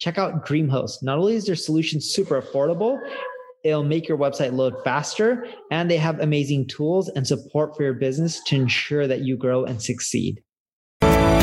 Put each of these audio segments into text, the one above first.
Check out DreamHost. Not only is their solution super affordable, it'll make your website load faster, and they have amazing tools and support for your business to ensure that you grow and succeed.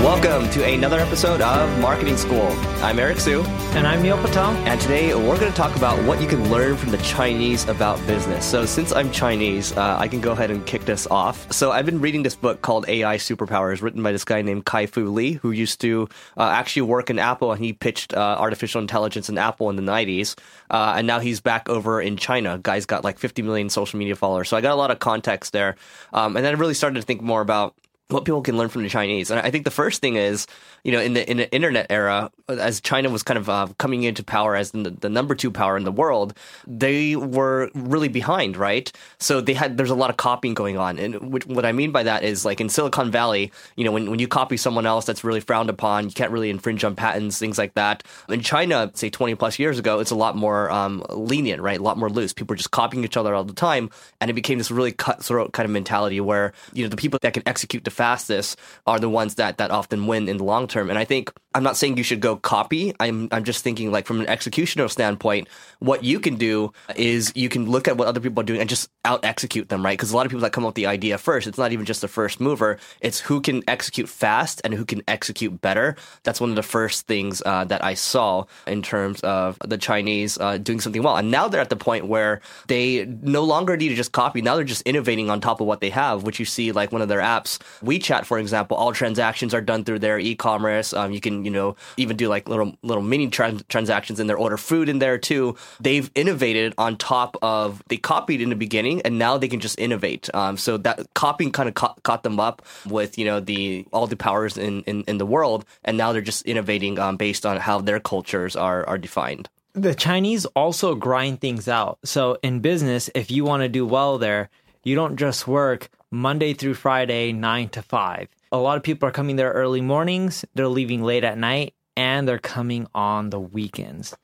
Welcome to another episode of Marketing School. I'm Eric Siu. And I'm Neil Patel. And today we're going to talk about what you can learn from the Chinese about business. So, since I'm Chinese, uh, I can go ahead and kick this off. So, I've been reading this book called AI Superpowers, written by this guy named Kai Fu Lee, who used to uh, actually work in Apple and he pitched uh, artificial intelligence in Apple in the 90s. Uh, and now he's back over in China. Guy's got like 50 million social media followers. So, I got a lot of context there. Um, and then I really started to think more about what people can learn from the Chinese. And I think the first thing is, you know, in the in the internet era, as China was kind of uh, coming into power as the, the, number two power in the world, they were really behind, right? So they had there's a lot of copying going on, and which, what I mean by that is like in Silicon Valley, you know, when when you copy someone else, that's really frowned upon. You can't really infringe on patents, things like that. In China, say 20 plus years ago, it's a lot more um, lenient, right? A lot more loose. People are just copying each other all the time, and it became this really cutthroat kind of mentality where you know the people that can execute the fastest are the ones that that often win in the long term. And I think I'm not saying you should go copy. I'm I'm just thinking like from an executional standpoint, what you can do is you can look at what other people are doing and just out execute them, right? Because a lot of people that come up with the idea first, it's not even just the first mover. It's who can execute fast and who can execute better. That's one of the first things uh, that I saw in terms of the Chinese uh, doing something well. And now they're at the point where they no longer need to just copy. Now they're just innovating on top of what they have, which you see like one of their apps, WeChat, for example. All transactions are done through their e-commerce. Um, you can, you know, even do like little little mini trans- transactions in there, order food in there too. They've innovated on top of they copied in the beginning, and now they can just innovate. Um, so that copying kind of ca- caught them up with you know the all the powers in in, in the world, and now they're just innovating um, based on how their cultures are are defined. The Chinese also grind things out. So in business, if you want to do well there, you don't just work Monday through Friday, nine to five a lot of people are coming there early mornings, they're leaving late at night, and they're coming on the weekends.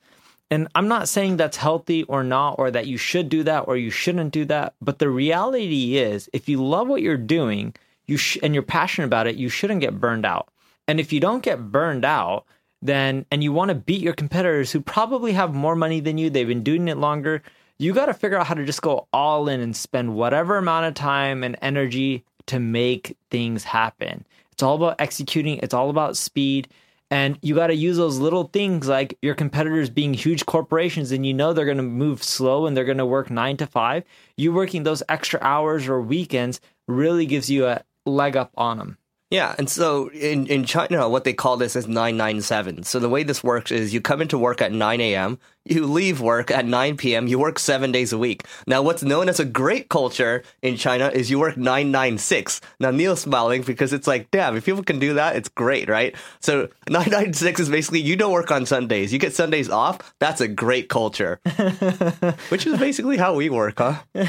And I'm not saying that's healthy or not, or that you should do that or you shouldn't do that. But the reality is, if you love what you're doing, you sh- and you're passionate about it, you shouldn't get burned out. And if you don't get burned out, then and you want to beat your competitors who probably have more money than you, they've been doing it longer. You got to figure out how to just go all in and spend whatever amount of time and energy to make things happen. It's all about executing, it's all about speed. And you got to use those little things like your competitors being huge corporations and you know they're going to move slow and they're going to work nine to five. You working those extra hours or weekends really gives you a leg up on them. Yeah, and so in, in China, what they call this is 997. So the way this works is you come into work at 9 a.m., you leave work at 9 p.m., you work seven days a week. Now, what's known as a great culture in China is you work 996. Now, Neil's smiling because it's like, damn, if people can do that, it's great, right? So 996 is basically you don't work on Sundays. You get Sundays off. That's a great culture. Which is basically how we work, huh?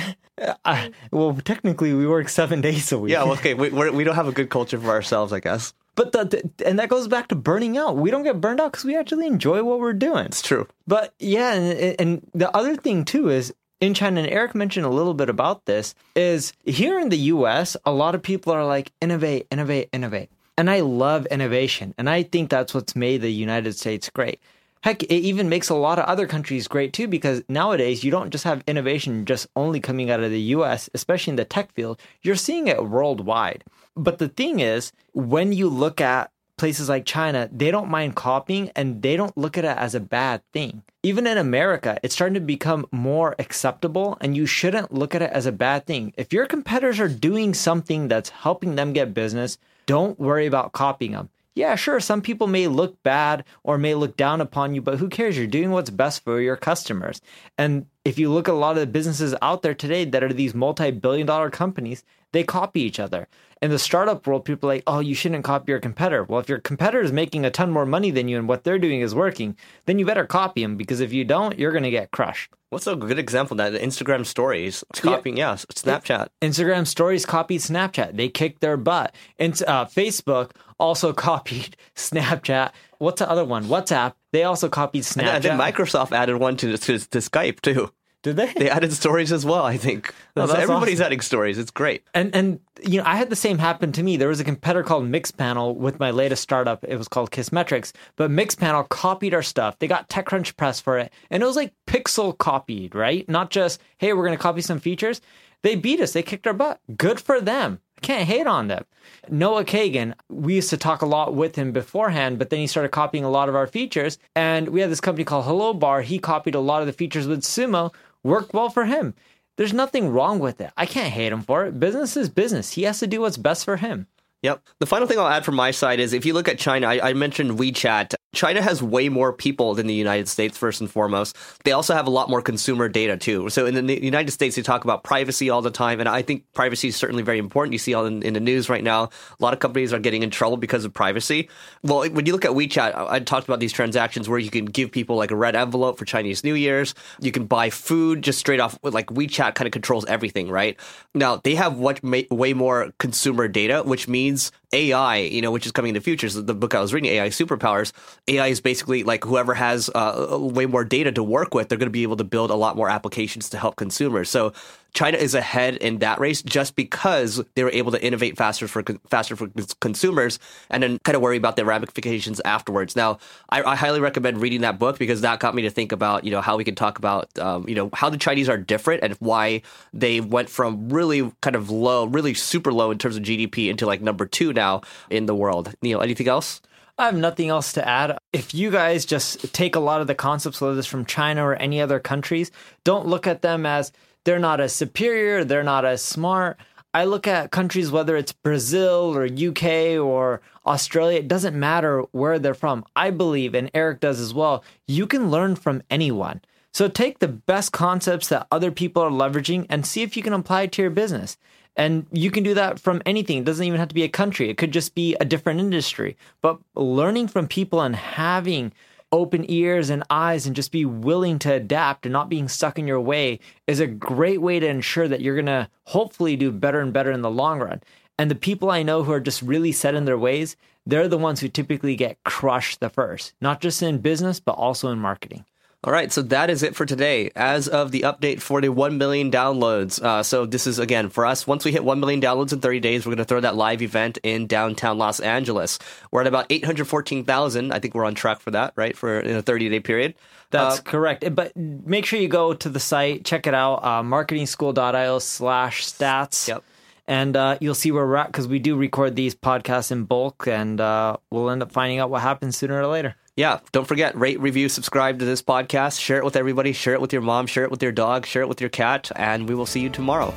Uh, well, technically, we work seven days a week. Yeah, well, okay, we we're, we do not have a good culture for ourselves, I guess. But the, and that goes back to burning out. We don't get burned out because we actually enjoy what we're doing. It's true. But yeah, and, and the other thing too is in China, and Eric mentioned a little bit about this, is here in the US, a lot of people are like, innovate, innovate, innovate. And I love innovation. And I think that's what's made the United States great. Heck, it even makes a lot of other countries great too, because nowadays you don't just have innovation just only coming out of the US, especially in the tech field. You're seeing it worldwide. But the thing is, when you look at places like China, they don't mind copying and they don't look at it as a bad thing. Even in America, it's starting to become more acceptable and you shouldn't look at it as a bad thing. If your competitors are doing something that's helping them get business, don't worry about copying them yeah, sure, some people may look bad or may look down upon you, but who cares? You're doing what's best for your customers. And if you look at a lot of the businesses out there today that are these multi billion dollar companies, they copy each other. In the startup world, people are like, oh, you shouldn't copy your competitor. Well, if your competitor is making a ton more money than you and what they're doing is working, then you better copy them because if you don't, you're going to get crushed. What's a good example of that? Instagram stories. It's copying, yeah, Snapchat. Instagram stories copied Snapchat. They kicked their butt. And uh, Facebook also copied Snapchat. What's the other one? WhatsApp. They also copied Snapchat. And then Microsoft added one to, to, to Skype too. Did they? They added stories as well. I think Oh, that's everybody's awesome. adding stories. It's great. And and you know, I had the same happen to me. There was a competitor called Mixpanel with my latest startup. It was called Kissmetrics, but Mixpanel copied our stuff. They got TechCrunch press for it, and it was like pixel copied, right? Not just hey, we're going to copy some features. They beat us. They kicked our butt. Good for them. I can't hate on them. Noah Kagan, we used to talk a lot with him beforehand, but then he started copying a lot of our features. And we had this company called Hello Bar. He copied a lot of the features with Sumo. Worked well for him. There's nothing wrong with it. I can't hate him for it. Business is business. He has to do what's best for him. Yep. The final thing I'll add from my side is if you look at China, I, I, mentioned WeChat. China has way more people than the United States, first and foremost. They also have a lot more consumer data, too. So in the United States, they talk about privacy all the time. And I think privacy is certainly very important. You see all in, in the news right now, a lot of companies are getting in trouble because of privacy. Well, when you look at WeChat, I, I talked about these transactions where you can give people like a red envelope for Chinese New Year's. You can buy food just straight off. Like WeChat kind of controls everything, right? Now, they have what, way more consumer data, which means AI, you know, which is coming in the future. So the book I was reading, AI Superpowers, AI is basically like whoever has uh, way more data to work with, they're going to be able to build a lot more applications to help consumers. So China is ahead in that race just because they were able to innovate faster for faster for consumers, and then kind of worry about the ramifications afterwards. Now, I, I highly recommend reading that book because that got me to think about you know how we can talk about um, you know how the Chinese are different and why they went from really kind of low, really super low in terms of GDP into like number two now in the world. Neil, anything else? I have nothing else to add. If you guys just take a lot of the concepts, whether it's from China or any other countries, don't look at them as they're not as superior, they're not as smart. I look at countries, whether it's Brazil or UK or Australia, it doesn't matter where they're from. I believe, and Eric does as well, you can learn from anyone. So take the best concepts that other people are leveraging and see if you can apply it to your business. And you can do that from anything. It doesn't even have to be a country, it could just be a different industry. But learning from people and having open ears and eyes and just be willing to adapt and not being stuck in your way is a great way to ensure that you're going to hopefully do better and better in the long run. And the people I know who are just really set in their ways, they're the ones who typically get crushed the first, not just in business, but also in marketing. All right, so that is it for today. As of the update for the 1 million downloads. Uh, so this is, again, for us, once we hit 1 million downloads in 30 days, we're going to throw that live event in downtown Los Angeles. We're at about 814,000. I think we're on track for that, right? For in a 30 day period. That's uh, correct. But make sure you go to the site, check it out, uh, marketingschool.io slash stats. Yep. And uh, you'll see where we're at because we do record these podcasts in bulk and uh, we'll end up finding out what happens sooner or later yeah, don't forget, rate, review, subscribe to this podcast, share it with everybody, share it with your mom, share it with your dog, share it with your cat, and we will see you tomorrow.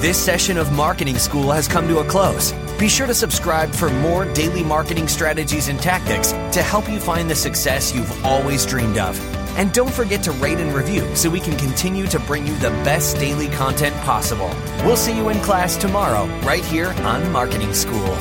This session of Marketing School has come to a close. Be sure to subscribe for more daily marketing strategies and tactics to help you find the success you've always dreamed of. And don't forget to rate and review so we can continue to bring you the best daily content possible. We'll see you in class tomorrow, right here on Marketing School.